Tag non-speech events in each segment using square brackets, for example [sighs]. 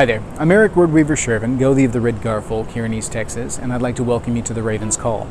Hi there, I'm Eric Wordweaver Sjerven, Gothi of the Red Garfolk here in East Texas, and I'd like to welcome you to the Raven's Call.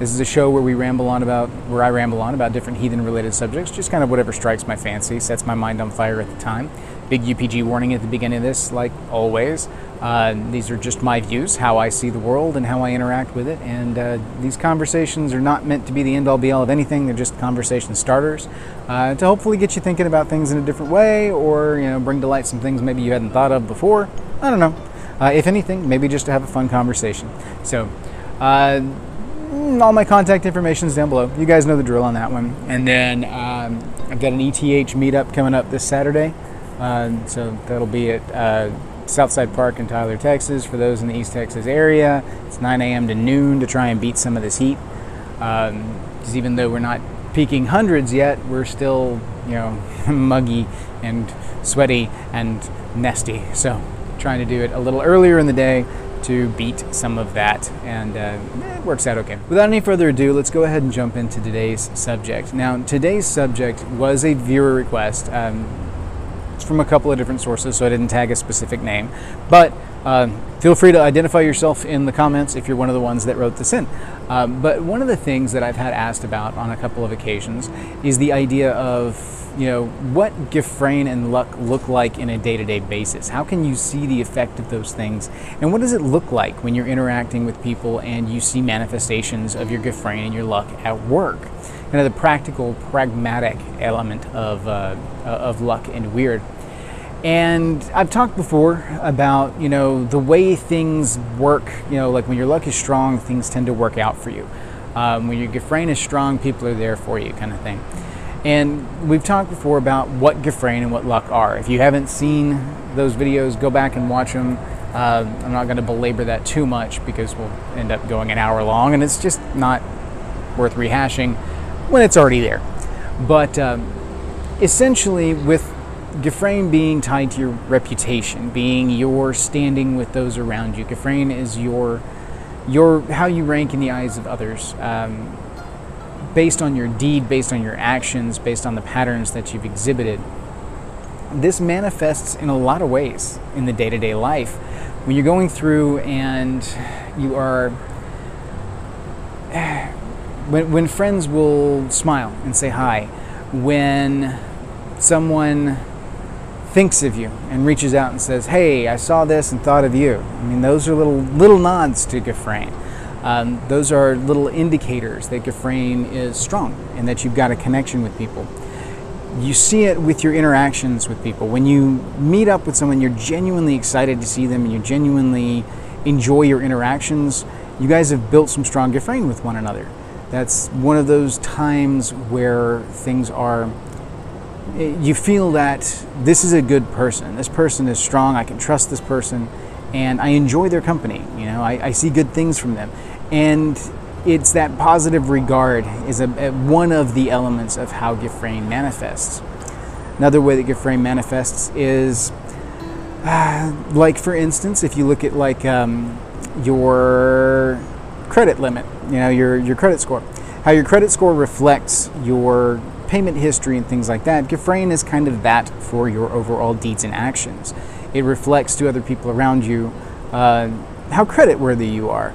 This is a show where we ramble on about, where I ramble on about different heathen-related subjects, just kind of whatever strikes my fancy, sets my mind on fire at the time. Big UPG warning at the beginning of this, like always. Uh, these are just my views, how I see the world and how I interact with it. And uh, these conversations are not meant to be the end all be all of anything. They're just conversation starters uh, to hopefully get you thinking about things in a different way or, you know, bring to light some things maybe you hadn't thought of before. I don't know. Uh, if anything, maybe just to have a fun conversation. So, uh, all my contact information is down below. You guys know the drill on that one. And then um, I've got an ETH meetup coming up this Saturday. So that'll be at Southside Park in Tyler, Texas, for those in the East Texas area. It's 9 a.m. to noon to try and beat some of this heat. Um, even though we're not peaking hundreds yet, we're still, you know, [laughs] muggy and sweaty and nesty. So trying to do it a little earlier in the day to beat some of that, and uh, it works out okay. Without any further ado, let's go ahead and jump into today's subject. Now, today's subject was a viewer request. Um, it's from a couple of different sources, so I didn't tag a specific name. But uh, feel free to identify yourself in the comments if you're one of the ones that wrote this in. Um, but one of the things that I've had asked about on a couple of occasions is the idea of you know what Gefrain and luck look like in a day-to-day basis. How can you see the effect of those things, and what does it look like when you're interacting with people and you see manifestations of your Gefrain and your luck at work? Kind of the practical, pragmatic element of, uh, of luck and weird. And I've talked before about, you know, the way things work, you know, like when your luck is strong, things tend to work out for you. Um, when your Gefrain is strong, people are there for you, kind of thing. And we've talked before about what Gefrain and what luck are. If you haven't seen those videos, go back and watch them. Uh, I'm not going to belabor that too much because we'll end up going an hour long, and it's just not worth rehashing when it's already there. But um, essentially, with Gefrain being tied to your reputation, being your standing with those around you, Gefrain is your your how you rank in the eyes of others, um, based on your deed, based on your actions, based on the patterns that you've exhibited. This manifests in a lot of ways in the day-to-day life. When you're going through and you are when, when friends will smile and say hi, when someone thinks of you and reaches out and says, "Hey, I saw this and thought of you." I mean, those are little little nods to Gefrain. Um, those are little indicators that Gefrain is strong and that you've got a connection with people. You see it with your interactions with people. When you meet up with someone, you're genuinely excited to see them and you genuinely enjoy your interactions. You guys have built some strong Gefrain with one another that's one of those times where things are you feel that this is a good person. This person is strong. I can trust this person and i enjoy their company you know? I, I see good things from them. And it's that positive regard is a, a, one of the elements of how Gefrain manifests. Another way that Gefrain manifests is uh, like for instance if you look at like um, your credit limit, you know, your, your credit score. How your credit score reflects your payment history and things like that. Gefrain is kind of that for your overall deeds and actions. It reflects to other people around you uh, how credit worthy you are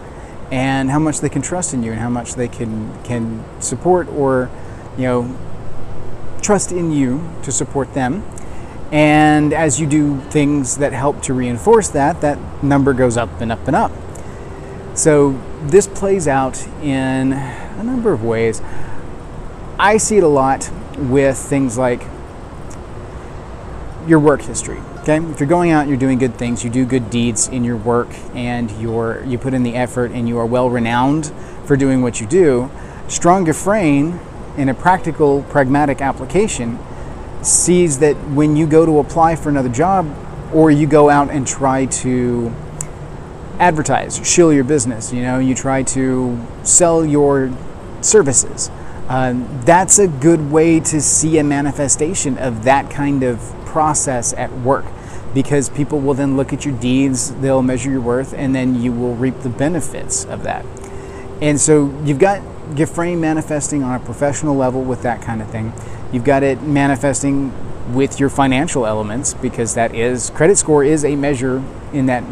and how much they can trust in you and how much they can, can support or, you know, trust in you to support them. And as you do things that help to reinforce that, that number goes up and up and up. So this plays out in a number of ways. I see it a lot with things like your work history. Okay, if you're going out and you're doing good things, you do good deeds in your work, and you're you put in the effort, and you are well renowned for doing what you do. Strong Gefrain, in a practical, pragmatic application, sees that when you go to apply for another job, or you go out and try to advertise, shill your business. You know, you try to sell your services. Um, that's a good way to see a manifestation of that kind of process at work because people will then look at your deeds, they'll measure your worth, and then you will reap the benefits of that. And so you've got Gefrain manifesting on a professional level with that kind of thing. You've got it manifesting with your financial elements because that is credit score is a measure in that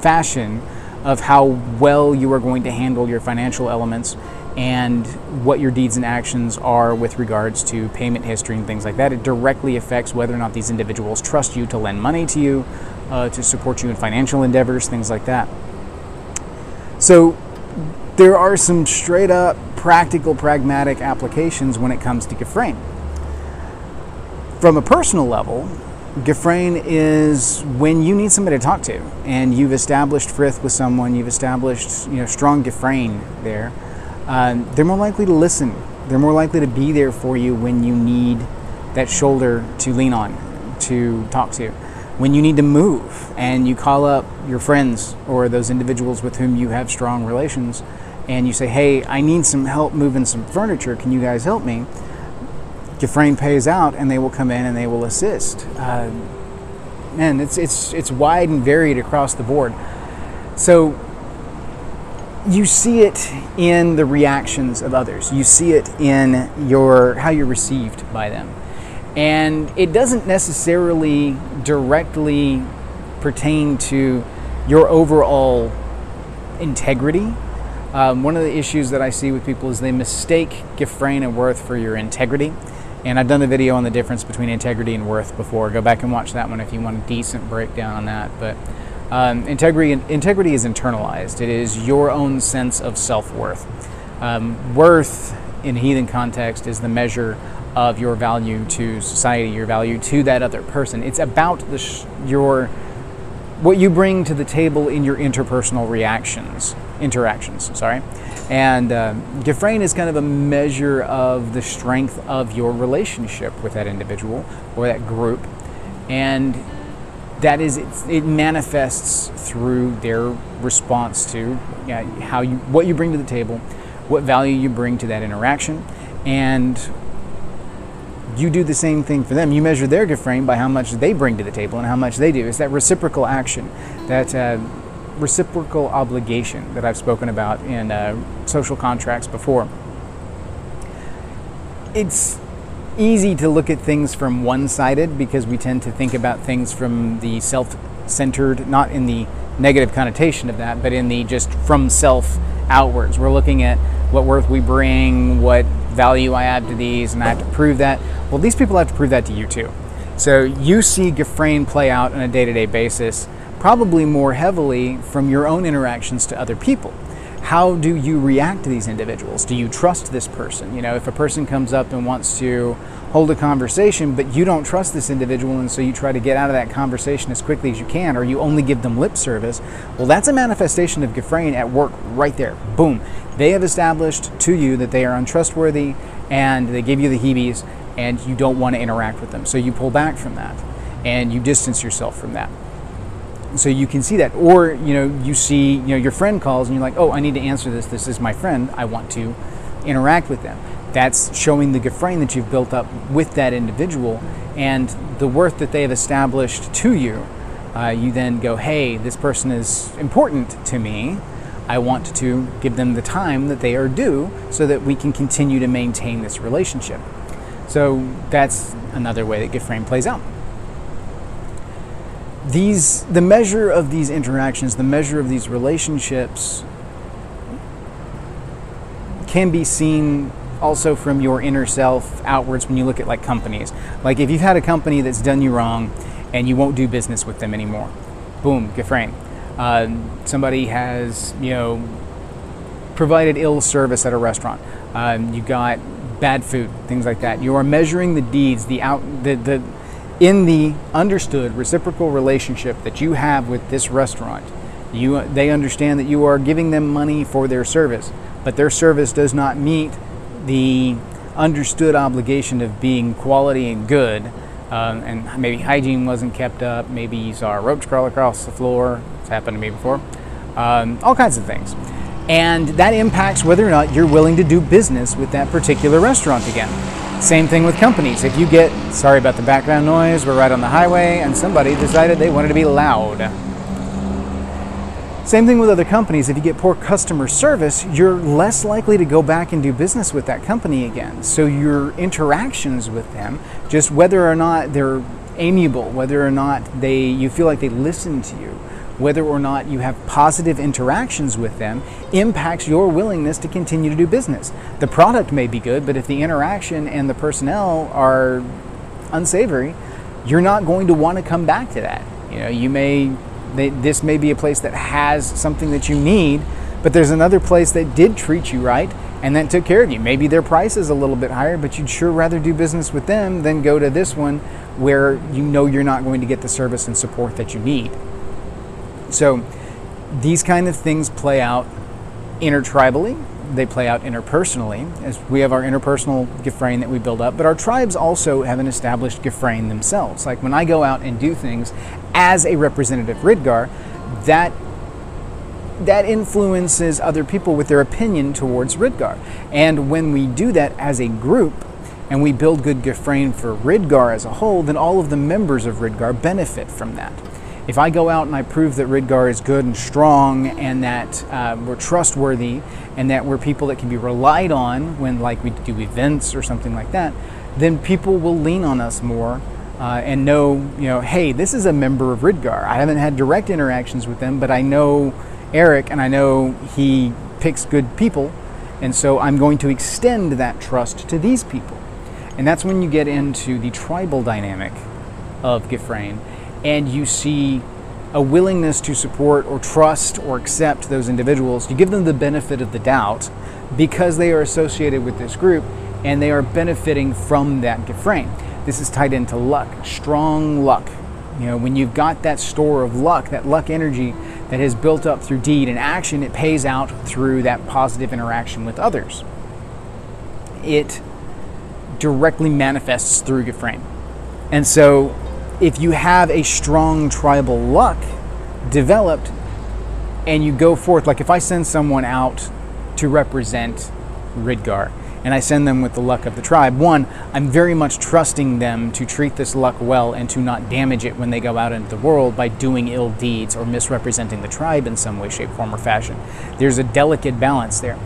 fashion of how well you are going to handle your financial elements and what your deeds and actions are with regards to payment history and things like that. It directly affects whether or not these individuals trust you to lend money to you, uh, to support you in financial endeavors, things like that. So, there are some straight up practical, pragmatic applications when it comes to Gefrain. From a personal level, Gefrain is when you need somebody to talk to, and you've established frith with someone, you've established you know strong Gefrain there. Uh, they're more likely to listen. They're more likely to be there for you when you need that shoulder to lean on, to talk to. When you need to move, and you call up your friends or those individuals with whom you have strong relations, and you say, "Hey, I need some help moving some furniture. Can you guys help me?" Gefrain pays out, and they will come in and they will assist. Uh, man, it's it's it's wide and varied across the board. So you see it in the reactions of others. You see it in your how you're received by them, and it doesn't necessarily directly pertain to your overall integrity. Um, one of the issues that I see with people is they mistake Gefrain and worth for your integrity. And I've done the video on the difference between integrity and worth before. Go back and watch that one if you want a decent breakdown on that. But um, integrity, integrity is internalized. It is your own sense of self-worth. Um, worth in heathen context is the measure of your value to society, your value to that other person. It's about the sh- your what you bring to the table in your interpersonal reactions, interactions. Sorry, and uh, Gefrain is kind of a measure of the strength of your relationship with that individual or that group. And that is, it manifests through their response to how you, what you bring to the table, what value you bring to that interaction, and you do the same thing for them. You measure their Gefrain by how much they bring to the table and how much they do. It's that reciprocal action, that uh, reciprocal obligation that I've spoken about in uh, social contracts before. It's easy to look at things from one sided because we tend to think about things from the self centered, not in the negative connotation of that, but in the just from self outwards. We're looking at what worth we bring, what value I add to these, and I have to prove that. Well, these people have to prove that to you too. So you see Gefrain play out on a day to day basis probably more heavily from your own interactions to other people. How do you react to these individuals? Do you trust this person? You know, if a person comes up and wants to hold a conversation, but you don't trust this individual, and so you try to get out of that conversation as quickly as you can, or you only give them lip service, well, that's a manifestation of Gefrain at work right there. Boom. They have established to you that they are untrustworthy and they give you the heebies, and you don't want to interact with them. So you pull back from that and you distance yourself from that so you can see that. Or you know you see you know your friend calls and you're like oh i need to answer this. This is my friend. I want to interact with them. That's showing the Gefrain that you've built up with that individual and the worth that they have established to you. Uh, you then go hey this person is important to me. I want to give them the time that they are due so that we can continue to maintain this relationship. So that's another way that Gefrain plays out these the measure of these interactions the measure of these relationships can be seen also from your inner self outwards when you look at like companies. Like if you've had a company that's done you wrong and you won't do business with them anymore boom Gefrain uh, somebody has you know provided ill service at a restaurant. Um, you got bad food things like that. You are measuring the deeds the out the, the in the understood reciprocal relationship that you have with this restaurant, you, they understand that you are giving them money for their service, but their service does not meet the understood obligation of being quality and good. Um, and maybe hygiene wasn't kept up. Maybe you saw a roach crawl across the floor. It's happened to me before. Um, all kinds of things. And that impacts whether or not you're willing to do business with that particular restaurant again. Same thing with companies. If you get, sorry about the background noise, we're right on the highway and somebody decided they wanted to be loud. Same thing with other companies. If you get poor customer service, you're less likely to go back and do business with that company again. So your interactions with them, just whether or not they're amiable, whether or not they you feel like they listen to you, whether or not you have positive interactions with them impacts your willingness to continue to do business. The product may be good, but if the interaction and the personnel are unsavory, you're not going to want to come back to that. You know, you may they, this may be a place that has something that you need, but there's another place that did treat you right and that took care of you. Maybe their price is a little bit higher, but you'd sure rather do business with them than go to this one where you know you're not going to get the service and support that you need. So these kind of things play out intertribally, they play out interpersonally, as we have our interpersonal Gefrain that we build up, but our tribes also have an established Gefrain themselves. Like when I go out and do things as a representative Ridgar, that that influences other people with their opinion towards Ridgar. And when we do that as a group, and we build good Gefrain for Ridgar as a whole, then all of the members of Ridgar benefit from that. If I go out and I prove that Ridgar is good and strong and that uh, we're trustworthy and that we're people that can be relied on when like we do events or something like that, then people will lean on us more uh, and know, you know, hey, this is a member of Ridgar. I haven't had direct interactions with them, but I know Eric and I know he picks good people, and so I'm going to extend that trust to these people. And that's when you get into the tribal dynamic of Gefrain, and you see a willingness to support or trust or accept those individuals. You give them the benefit of the doubt because they are associated with this group and they are benefiting from that Gefrain. This is tied into luck, strong luck. You know, when you've got that store of luck, that luck energy that has built up through deed and action, it pays out through that positive interaction with others. It directly manifests through Gefrain. And so, if you have a strong tribal luck developed and you go forth, like if I send someone out to represent Ridgar, and I send them with the luck of the tribe. One, I'm very much trusting them to treat this luck well and to not damage it when they go out into the world by doing ill deeds or misrepresenting the tribe in some way, shape, form, or fashion. There's a delicate balance there.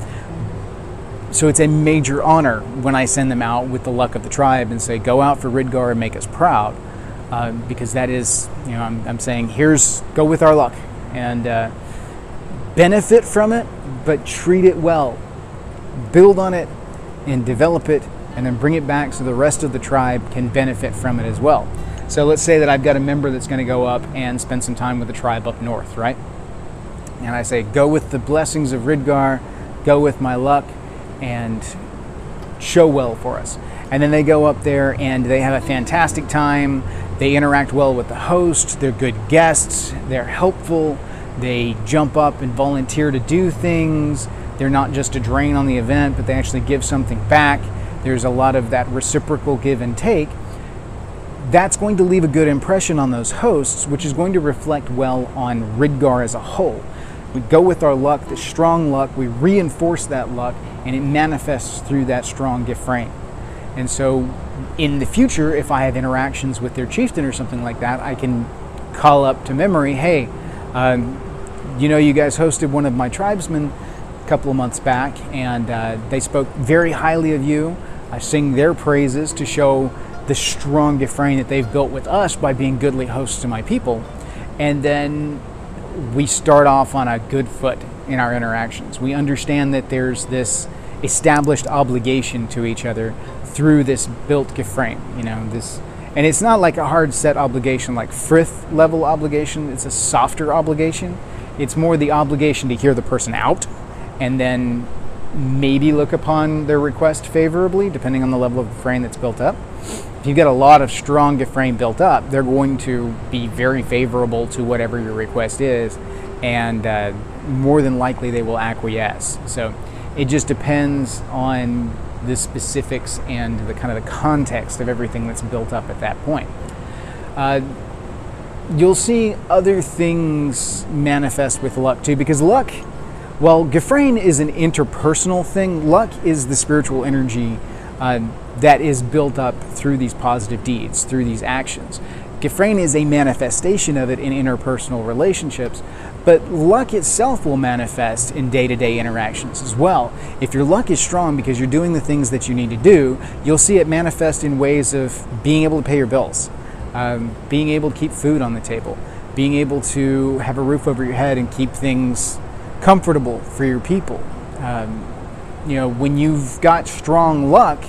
So it's a major honor when I send them out with the luck of the tribe and say, go out for Ridgar and make us proud. Uh, because that is, you know, I'm, I'm, saying, here's, go with our luck and uh, benefit from it, but treat it well. Build on it and develop it and then bring it back so the rest of the tribe can benefit from it as well. So let's say that I've got a member that's going to go up and spend some time with the tribe up north, right? And I say, go with the blessings of Ridgar, go with my luck, and show well for us. And then they go up there and they have a fantastic time. They interact well with the host, they're good guests, they're helpful, they jump up and volunteer to do things they're not just a drain on the event, but they actually give something back. There's a lot of that reciprocal give and take. That's going to leave a good impression on those hosts, which is going to reflect well on Ridgar as a whole. We go with our luck, the strong luck, we reinforce that luck, and it manifests through that strong Gefrain. And so in the future, if I have interactions with their chieftain or something like that, I can call up to memory, hey, um, you know, you guys hosted one of my tribesmen a couple of months back, and uh, they spoke very highly of you. I sing their praises to show the strong Gefrain that they've built with us by being goodly hosts to my people. And then we start off on a good foot in our interactions. We understand that there's this established obligation to each other through this built Gefrain. You know, this and it's not like a hard set obligation like frith level obligation, it's a softer obligation. It's more the obligation to hear the person out and then maybe look upon their request favorably, depending on the level of frame that's built up. If you've got a lot of strong frame built up, they're going to be very favorable to whatever your request is, and uh, more than likely they will acquiesce. So it just depends on the specifics and the kind of the context of everything that's built up at that point. Uh, you'll see other things manifest with luck too, because luck well, Gefrain is an interpersonal thing. Luck is the spiritual energy uh, that is built up through these positive deeds, through these actions. Gefrain is a manifestation of it in interpersonal relationships, But luck itself will manifest in day to day interactions as well. If your luck is strong because you're doing the things that you need to do, you'll see it manifest in ways of being able to pay your bills, um, being able to keep food on the table, being able to have a roof over your head and keep things comfortable for your people. Um, you know, when you've got strong luck,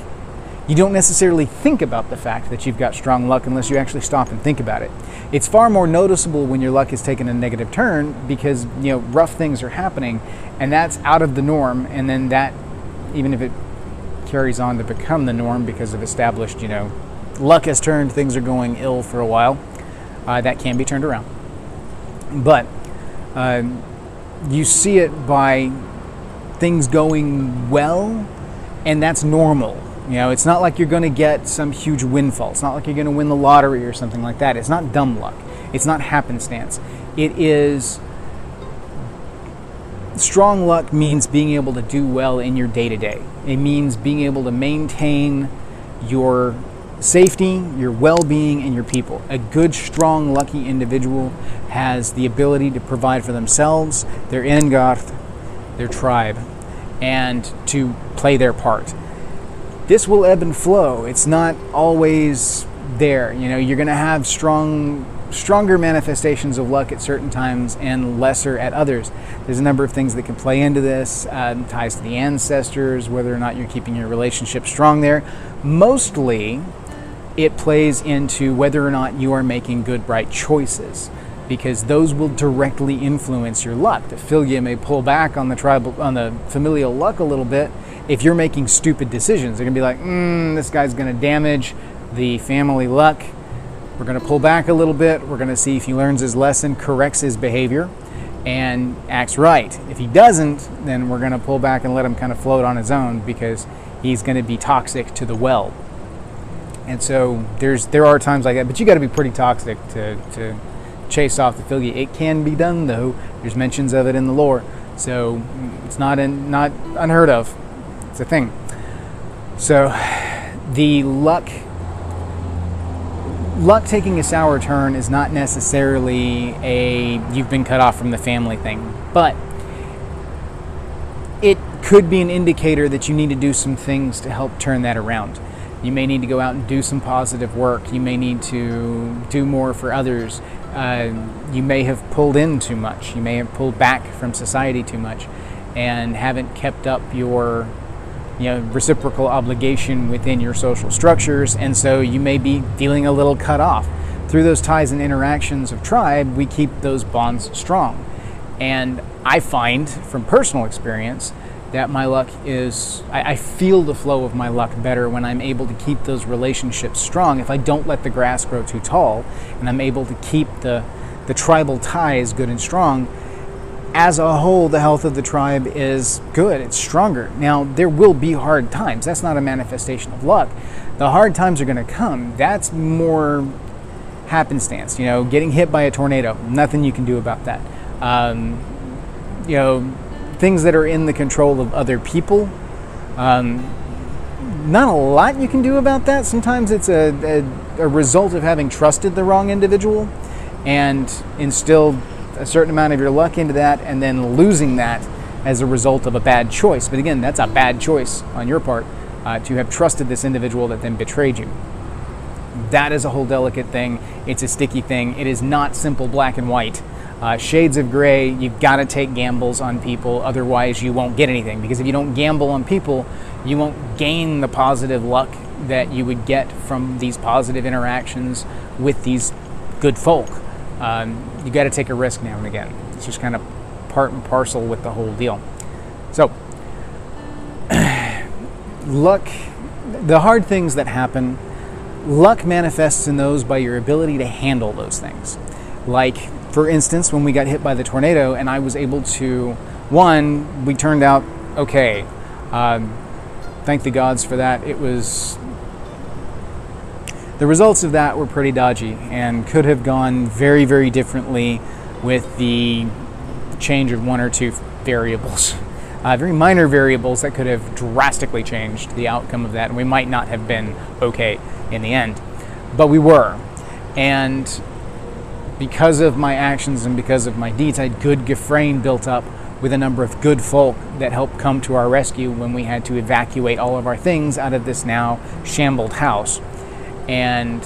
you don't necessarily think about the fact that you've got strong luck unless you actually stop and think about it. It's far more noticeable when your luck is taking a negative turn because you know rough things are happening, and that's out of the norm. And then that, even if it carries on to become the norm because of established, you know, luck has turned, things are going ill for a while, uh, that can be turned around. But uh, you see it by things going well, and that's normal. You know, it's not like you're going to get some huge windfall. It's not like you're going to win the lottery or something like that. It's not dumb luck. It's not happenstance. It is strong luck means being able to do well in your day to day. It means being able to maintain your safety, your well being, and your people. A good, strong, lucky individual has the ability to provide for themselves, their Engarth, their tribe, and to play their part. This will ebb and flow. It's not always there. You know, you're going to have strong stronger manifestations of luck at certain times and lesser at others. There's a number of things that can play into this, um, ties to the ancestors, whether or not you're keeping your relationship strong there. Mostly, it plays into whether or not you are making good, right choices because those will directly influence your luck. The Fylgja may pull back on the tribal on the familial luck a little bit if you're making stupid decisions. They're gonna be like, mm, this guy's gonna damage the family luck. We're gonna pull back a little bit. We're gonna see if he learns his lesson, corrects his behavior, and acts right. If he doesn't, then we're gonna pull back and let him kind of float on his own because he's gonna be toxic to the well. And so there's there are times like that, but you got to be pretty toxic to, to chase off the Fylgja. It can be done though. There's mentions of it in the lore, so it's not in, not unheard of. It's a thing. So the luck luck taking a sour turn is not necessarily a you've been cut off from the family thing, but it could be an indicator that you need to do some things to help turn that around. You may need to go out and do some positive work. You may need to do more for others. Uh, you may have pulled in too much. You may have pulled back from society too much and haven't kept up your you know, reciprocal obligation within your social structures, and so you may be feeling a little cut off. Through those ties and interactions of tribe, we keep those bonds strong. And I find from personal experience that my luck is, I, I, feel the flow of my luck better when I'm able to keep those relationships strong. If I don't let the grass grow too tall and I'm able to keep the, the tribal ties good and strong, as a whole, the health of the tribe is good, it's stronger. Now, there will be hard times. That's not a manifestation of luck. The hard times are going to come. That's more happenstance. You know, getting hit by a tornado, nothing you can do about that. Um, you know, things that are in the control of other people. Um, not a lot you can do about that. Sometimes it's a, a, a, result of having trusted the wrong individual and instilled a certain amount of your luck into that and then losing that as a result of a bad choice. But again, that's a bad choice on your part uh, to have trusted this individual that then betrayed you. That is a whole delicate thing. It's a sticky thing. It is not simple black and white. Uh, shades of gray, you've got to take gambles on people, otherwise, you won't get anything. Because if you don't gamble on people, you won't gain the positive luck that you would get from these positive interactions with these good folk. Um, you got to take a risk now and again. It's just kind of part and parcel with the whole deal. So, [clears throat] luck, the hard things that happen, luck manifests in those by your ability to handle those things. Like for instance, when we got hit by the tornado and I was able to, one, we turned out okay. Um, thank the gods for that. It was. The results of that were pretty dodgy and could have gone very, very differently with the change of one or two variables. [laughs] Uh, very minor variables that could have drastically changed the outcome of that, and we might not have been okay in the end. But we were. And because of my actions and because of my deeds, I had good Gefrain built up with a number of good folk that helped come to our rescue when we had to evacuate all of our things out of this now shambled house. And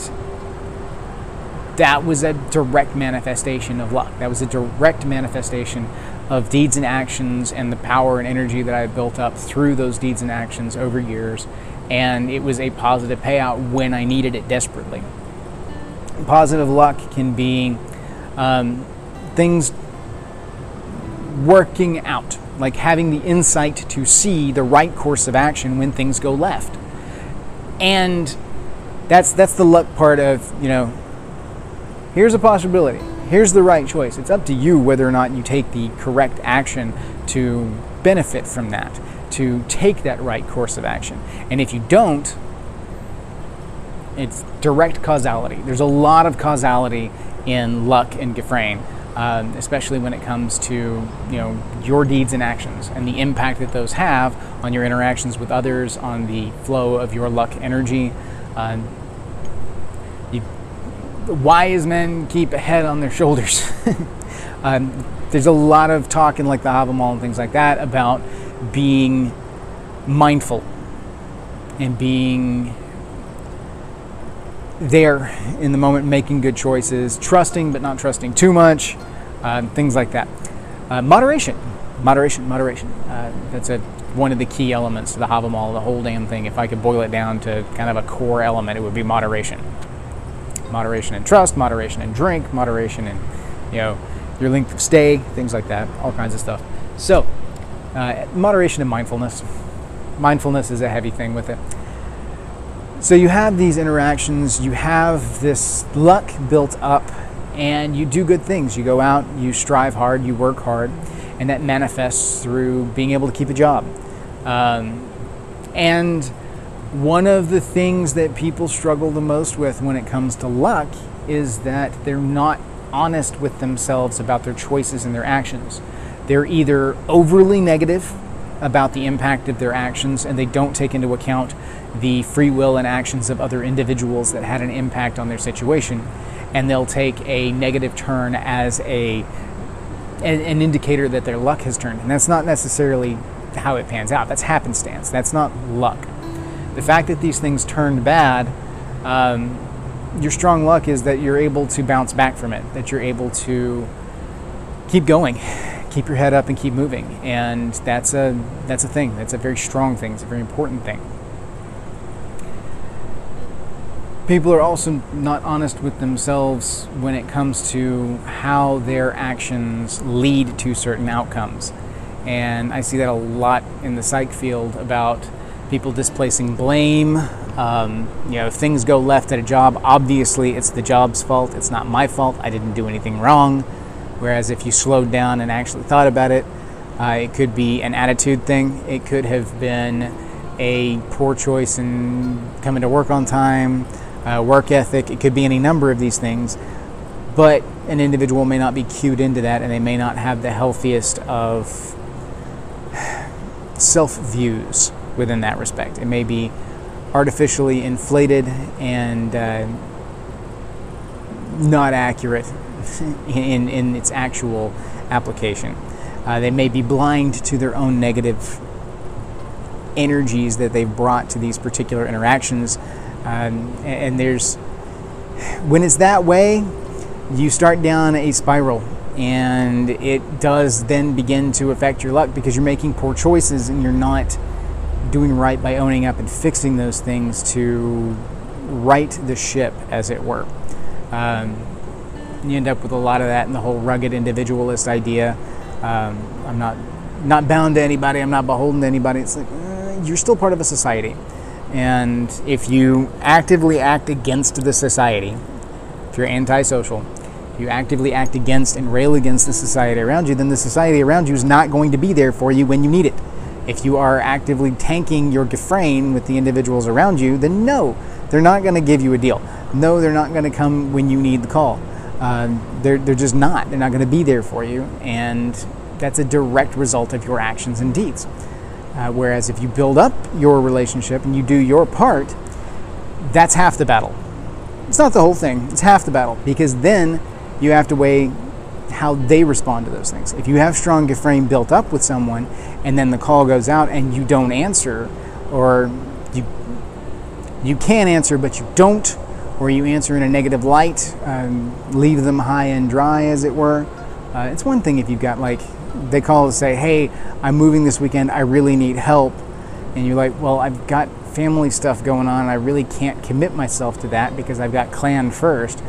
that was a direct manifestation of luck. That was a direct manifestation of deeds and actions and the power and energy that I built up through those deeds and actions over years. And it was a positive payout when I needed it desperately. Positive luck can be um, things working out, like having the insight to see the right course of action when things go left. And that's that's the luck part of, you know, here's a possibility. Here's the right choice. It's up to you whether or not you take the correct action to benefit from that, to take that right course of action. And if you don't, it's direct causality. There's a lot of causality in luck and Gefrain um, especially when it comes to you know your deeds and actions and the impact that those have on your interactions with others, on the flow of your luck energy. Uh, wise men keep a head on their shoulders. [laughs] um, there's a lot of talk in like the Havamal and things like that about being mindful and being there in the moment, making good choices, trusting but not trusting too much, uh, things like that. Uh, moderation, moderation, moderation. Uh, that's a one of the key elements to the Havamal, the whole damn thing. If I could boil it down to kind of a core element, it would be moderation. Moderation in trust, moderation in drink, moderation in, you know, your length of stay, things like that, all kinds of stuff. So, uh, moderation and mindfulness. Mindfulness is a heavy thing with it. So you have these interactions, you have this luck built up, and you do good things. You go out, you strive hard, you work hard, and that manifests through being able to keep a job. Um, and one of the things that people struggle the most with when it comes to luck is that they're not honest with themselves about their choices and their actions. They're either overly negative about the impact of their actions and they don't take into account the free will and actions of other individuals that had an impact on their situation and they'll take a negative turn as a an, indicator that their luck has turned. And that's not necessarily how it pans out. That's happenstance. That's not luck the fact that these things turned bad um, your strong luck is that you're able to bounce back from it that you're able to keep going [sighs] keep your head up and keep moving. And that's a that's a thing. That's a very strong thing. It's a very important thing. People are also not honest with themselves when it comes to how their actions lead to certain outcomes. And i see that a lot in the psych field about people displacing blame um, you know if things go left at a job obviously it's the job's fault it's not my fault i didn't do anything wrong Whereas if you slowed down and actually thought about it, uh, it could be an attitude thing. It could have been a poor choice in coming to work on time, uh, work ethic. It could be any number of these things. But an individual may not be cued into that and they may not have the healthiest of [sighs] self views within that respect. It may be artificially inflated and uh, not accurate [laughs] in, in its actual application. Uh, they may be blind to their own negative energies that they've brought to these particular interactions. Um, and there's, when it's that way, you start down a spiral and it does then begin to affect your luck because you're making poor choices and you're not doing right by owning up and fixing those things to right the ship, as it were. Um, you end up with a lot of that in the whole rugged individualist idea. Um, I'm not not bound to anybody. I'm not beholden to anybody. It's like uh, you're still part of a society, and if you actively act against the society, if you're antisocial, if you actively act against and rail against the society around you, then the society around you is not going to be there for you when you need it. If you are actively tanking your Gefrain with the individuals around you, then no, they're not going to give you a deal. No, they're not going to come when you need the call. Uh, they're, they're just not. They're not going to be there for you. And that's a direct result of your actions and deeds. Uh, whereas if you build up your relationship and you do your part, that's half the battle. It's not the whole thing, it's half the battle because then you have to weigh how they respond to those things. If you have strong Gefrain built up with someone and then the call goes out and you don't answer or you you can answer but you don't or you answer in a negative light, um, leave them high and dry as it were. Uh, it's one thing if you've got like they call to say, "Hey, I'm moving this weekend. I really need help," and you're like, "Well, I've got family stuff going on. And I really can't commit myself to that because I've got clan first.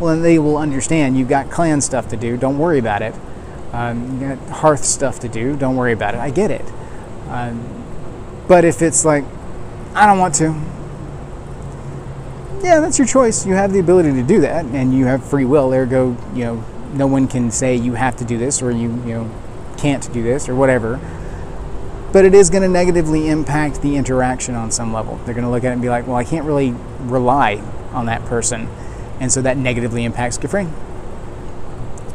Well, then they will understand you've got clan stuff to do. Don't worry about it. Um, you got hearth stuff to do. Don't worry about it. I get it. Um, but if it's like, I don't want to, yeah, that's your choice. You have the ability to do that, and you have free will. Ergo, you know, no one can say you have to do this or you you know can't do this or whatever. But it is going to negatively impact the interaction on some level. They're going to look at it and be like, "Well, I can't really rely on that person," and so that negatively impacts Gefrain.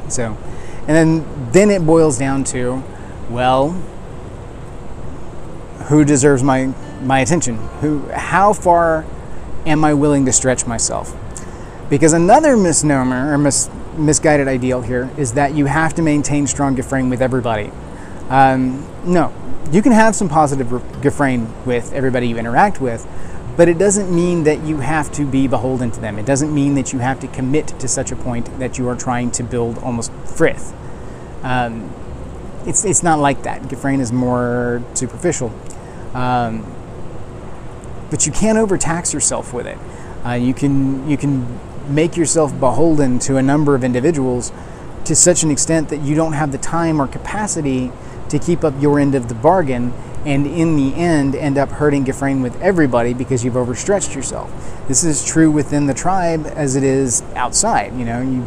So, and then then it boils down to, well, who deserves my my attention? Who? How far am I willing to stretch myself? Because another misnomer or mis- misguided ideal here is that you have to maintain strong Gefrain with everybody. Um, no, you can have some positive Gefrain with everybody you interact with, but it doesn't mean that you have to be beholden to them. It doesn't mean that you have to commit to such a point that you are trying to build almost frith. Um, it's, it's not like that. Gefrain is more superficial. Um, but you can't overtax yourself with it. Uh, you can you can make yourself beholden to a number of individuals to such an extent that you don't have the time or capacity to keep up your end of the bargain and in the end end up hurting Gefrain with everybody because you've overstretched yourself. This is true within the tribe as it is outside. You know, you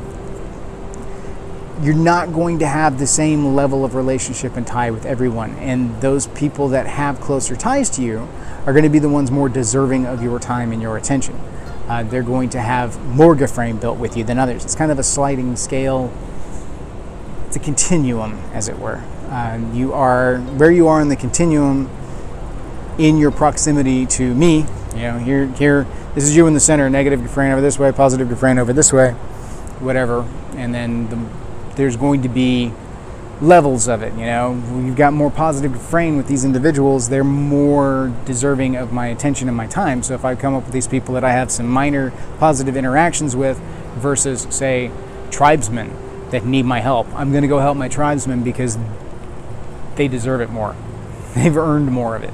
you're not going to have the same level of relationship and tie with everyone. And those people that have closer ties to you are going to be the ones more deserving of your time and your attention. Uh, they're going to have more Gefrain built with you than others. It's kind of a sliding scale. It's a continuum, as it were. Uh, you are where you are in the continuum in your proximity to me. You know, here, here, this is you in the center. Negative Gefrain over this way, positive Gefrain over this way, whatever. And then the there's going to be levels of it. You know, you've got more positive Gefrain with these individuals, they're more deserving of my attention and my time. So if I come up with these people that I have some minor positive interactions with, versus say tribesmen that need my help, I'm going to go help my tribesmen because they deserve it more. [laughs] They've earned more of it.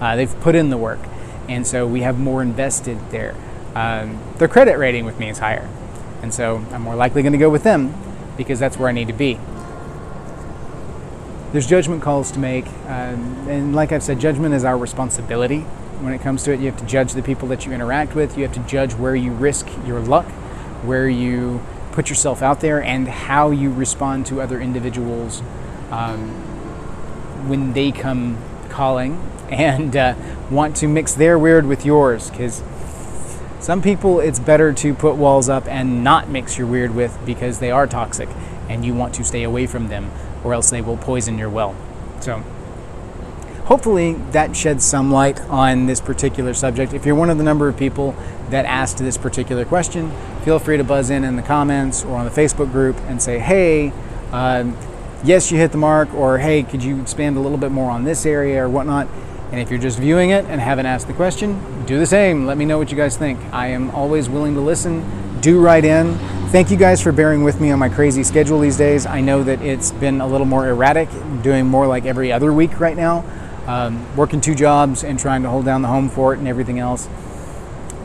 Uh, they've put in the work, and so we have more invested there. Um, their credit rating with me is higher, and so I'm more likely going to go with them because that's where I need to be. There's judgment calls to make, um, and like I've said, judgment is our responsibility when it comes to it. You have to judge the people that you interact with, you have to judge where you risk your luck, where you put yourself out there, and how you respond to other individuals um, when they come calling and uh, want to mix their weird with yours because some people, it's better to put walls up and not mix your weird with because they are toxic and you want to stay away from them or else they will poison your well. So, hopefully, that sheds some light on this particular subject. If you're one of the number of people that asked this particular question, feel free to buzz in in the comments or on the Facebook group and say, hey, um, yes, you hit the mark, or hey, could you expand a little bit more on this area or whatnot? And if you're just viewing it and haven't asked the question, do the same. Let me know what you guys think. I am always willing to listen. Do write in. Thank you guys for bearing with me on my crazy schedule these days. I know that it's been a little more erratic, doing more like every other week right now. Um, working two jobs and trying to hold down the home fort and everything else.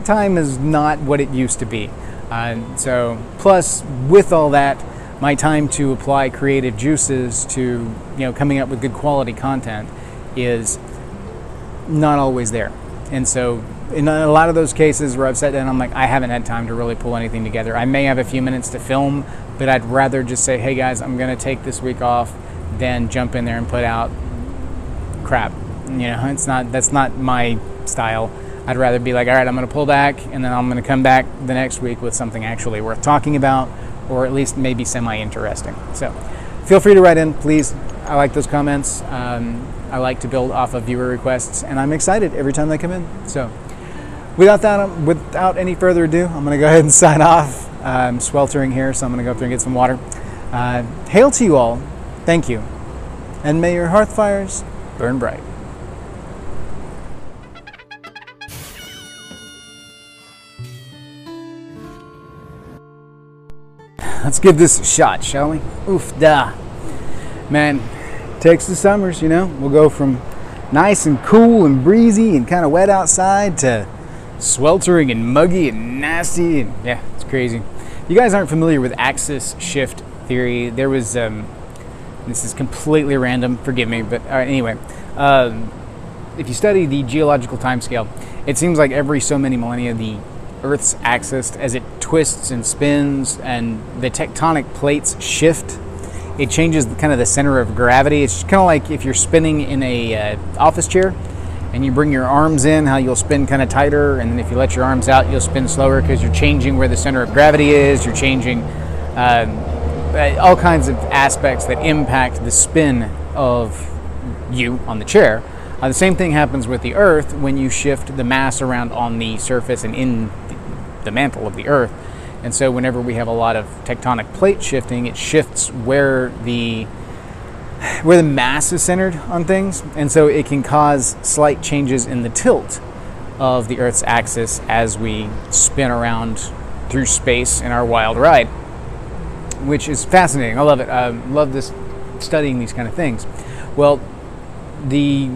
Time is not what it used to be. Uh, so, plus, with all that, my time to apply creative juices to you know coming up with good quality content is not always there. And so, in a lot of those cases where I've sat down, I'm like, I haven't had time to really pull anything together. I may have a few minutes to film, but I'd rather just say, hey guys, I'm going to take this week off than jump in there and put out crap. You know, it's not, that's not my style. I'd rather be like, all right, I'm going to pull back and then I'm going to come back the next week with something actually worth talking about or at least maybe semi interesting. So feel free to write in, please. I like those comments. Um, I like to build off of viewer requests, and I'm excited every time they come in. So, without that, without any further ado, I'm going to go ahead and [laughs] sign off. I'm sweltering here, so I'm going to go up there and get some water. Uh, hail to you all. Thank you. And may your hearth fires burn bright. Let's give this a shot, shall we? Oof, da. Man, Texas summers, you know, we'll go from nice and cool and breezy and kind of wet outside to sweltering and muggy and nasty. And yeah, it's crazy. You guys aren't familiar with axis shift theory. There was, um, this is completely random, forgive me, but uh, anyway, um, if you study the geological timescale, it seems like every so many millennia, the Earth's axis, as it twists and spins and the tectonic plates shift, it changes kind of the center of gravity. It's kind of like if you're spinning in a uh, office chair and you bring your arms in, how you'll spin kind of tighter, and then if you let your arms out, you'll spin slower because you're changing where the center of gravity is. You're changing um, uh, all kinds of aspects that impact the spin of you on the chair. Uh, the same thing happens with the Earth when you shift the mass around on the surface and in the mantle of the Earth. And so, whenever we have a lot of tectonic plate shifting, it shifts where the where the mass is centered on things, and so it can cause slight changes in the tilt of the Earth's axis as we spin around through space in our wild ride, which is fascinating. I love it. I love this studying these kind of things. Well, the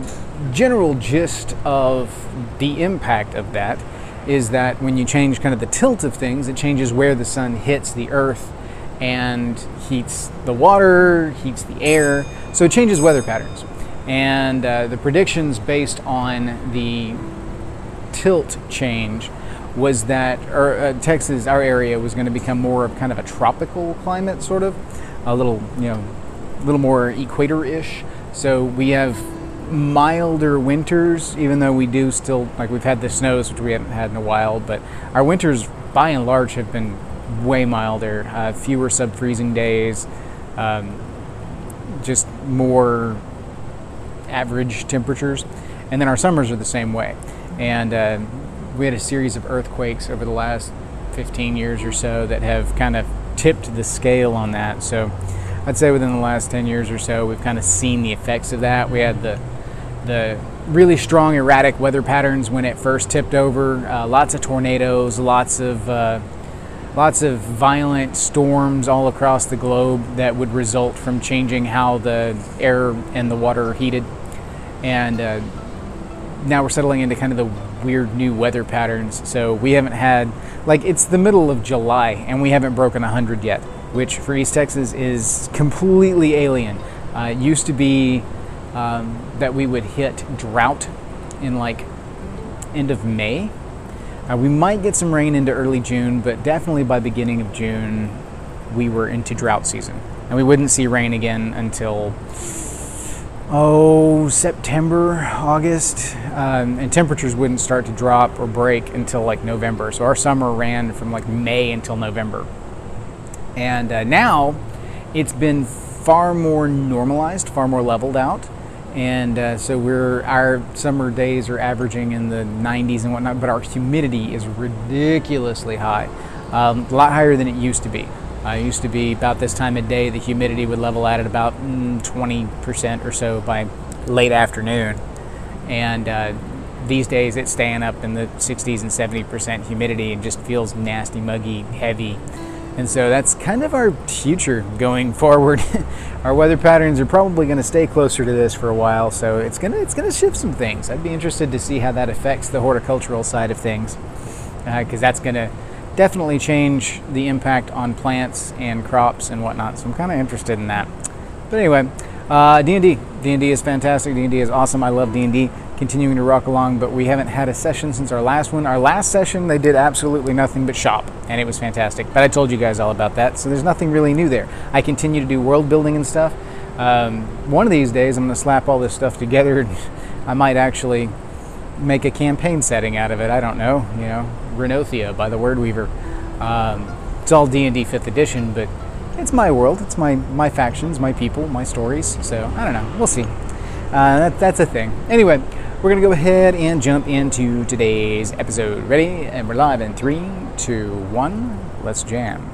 general gist of the impact of that is that when you change kind of the tilt of things, it changes where the sun hits the earth and heats the water, heats the air. So it changes weather patterns. And uh, the predictions based on the tilt change was that uh, Texas, our area, was going to become more of kind of a tropical climate, sort of, a little, you know, a little more equator-ish. So we have milder winters, even though we do still like we've had the snows, which we haven't had in a while. But our winters, by and large, have been way milder, uh, fewer sub-freezing days, um, just more average temperatures, and then our summers are the same way. And uh, we had a series of earthquakes over the last 15 years or so that have kind of tipped the scale on that. So I'd say within the last 10 years or so, we've kind of seen the effects of that. We had the the really strong erratic weather patterns when it first tipped over. Uh, lots of tornadoes, lots of uh, lots of violent storms all across the globe that would result from changing how the air and the water are heated. And uh, now we're settling into kind of the weird new weather patterns. So we haven't had like it's the middle of July and we haven't broken 100 yet, which for East Texas is completely alien. Uh, it used to be um, that we would hit drought in like end of May. Uh, we might get some rain into early June, but definitely by beginning of June, we were into drought season. And we wouldn't see rain again until, oh, September, August. Um, and temperatures wouldn't start to drop or break until like November. So our summer ran from like May until November. And uh, now it's been far more normalized, far more leveled out and uh, so we're our summer days are averaging in the 90s and whatnot, but our humidity is ridiculously high, um, a lot higher than it used to be. Uh, it used to be about this time of day, the humidity would level out at about mm, 20% or so by late afternoon, and uh, these days it's staying up in the 60s and 70% humidity and just feels nasty, muggy, heavy. And so that's kind of our future going forward. [laughs] our weather patterns are probably going to stay closer to this for a while, so it's going to it's going to shift some things. I'd be interested to see how that affects the horticultural side of things, because uh, that's going to definitely change the impact on plants and crops and whatnot. So I'm kind of interested in that. But anyway, uh, D&D. D&D is fantastic. D&D is awesome. I love D&D continuing to rock along, but we haven't had a session since our last one. Our last session, they did absolutely nothing but shop, and it was fantastic. But I told you guys all about that, so there's nothing really new there. I continue to do world building and stuff. Um, one of these days, I'm going to slap all this stuff together, [laughs] I might actually make a campaign setting out of it. I don't know, you know, Renothia by the Word Weaver. Um, it's all D&D 5th edition, but it's my world. It's my my factions, my people, my stories. So I don't know. We'll see. Uh, that, that's a thing. Anyway, we're gonna go ahead and jump into today's episode. Ready? And we're live in three, two, one. Let's jam.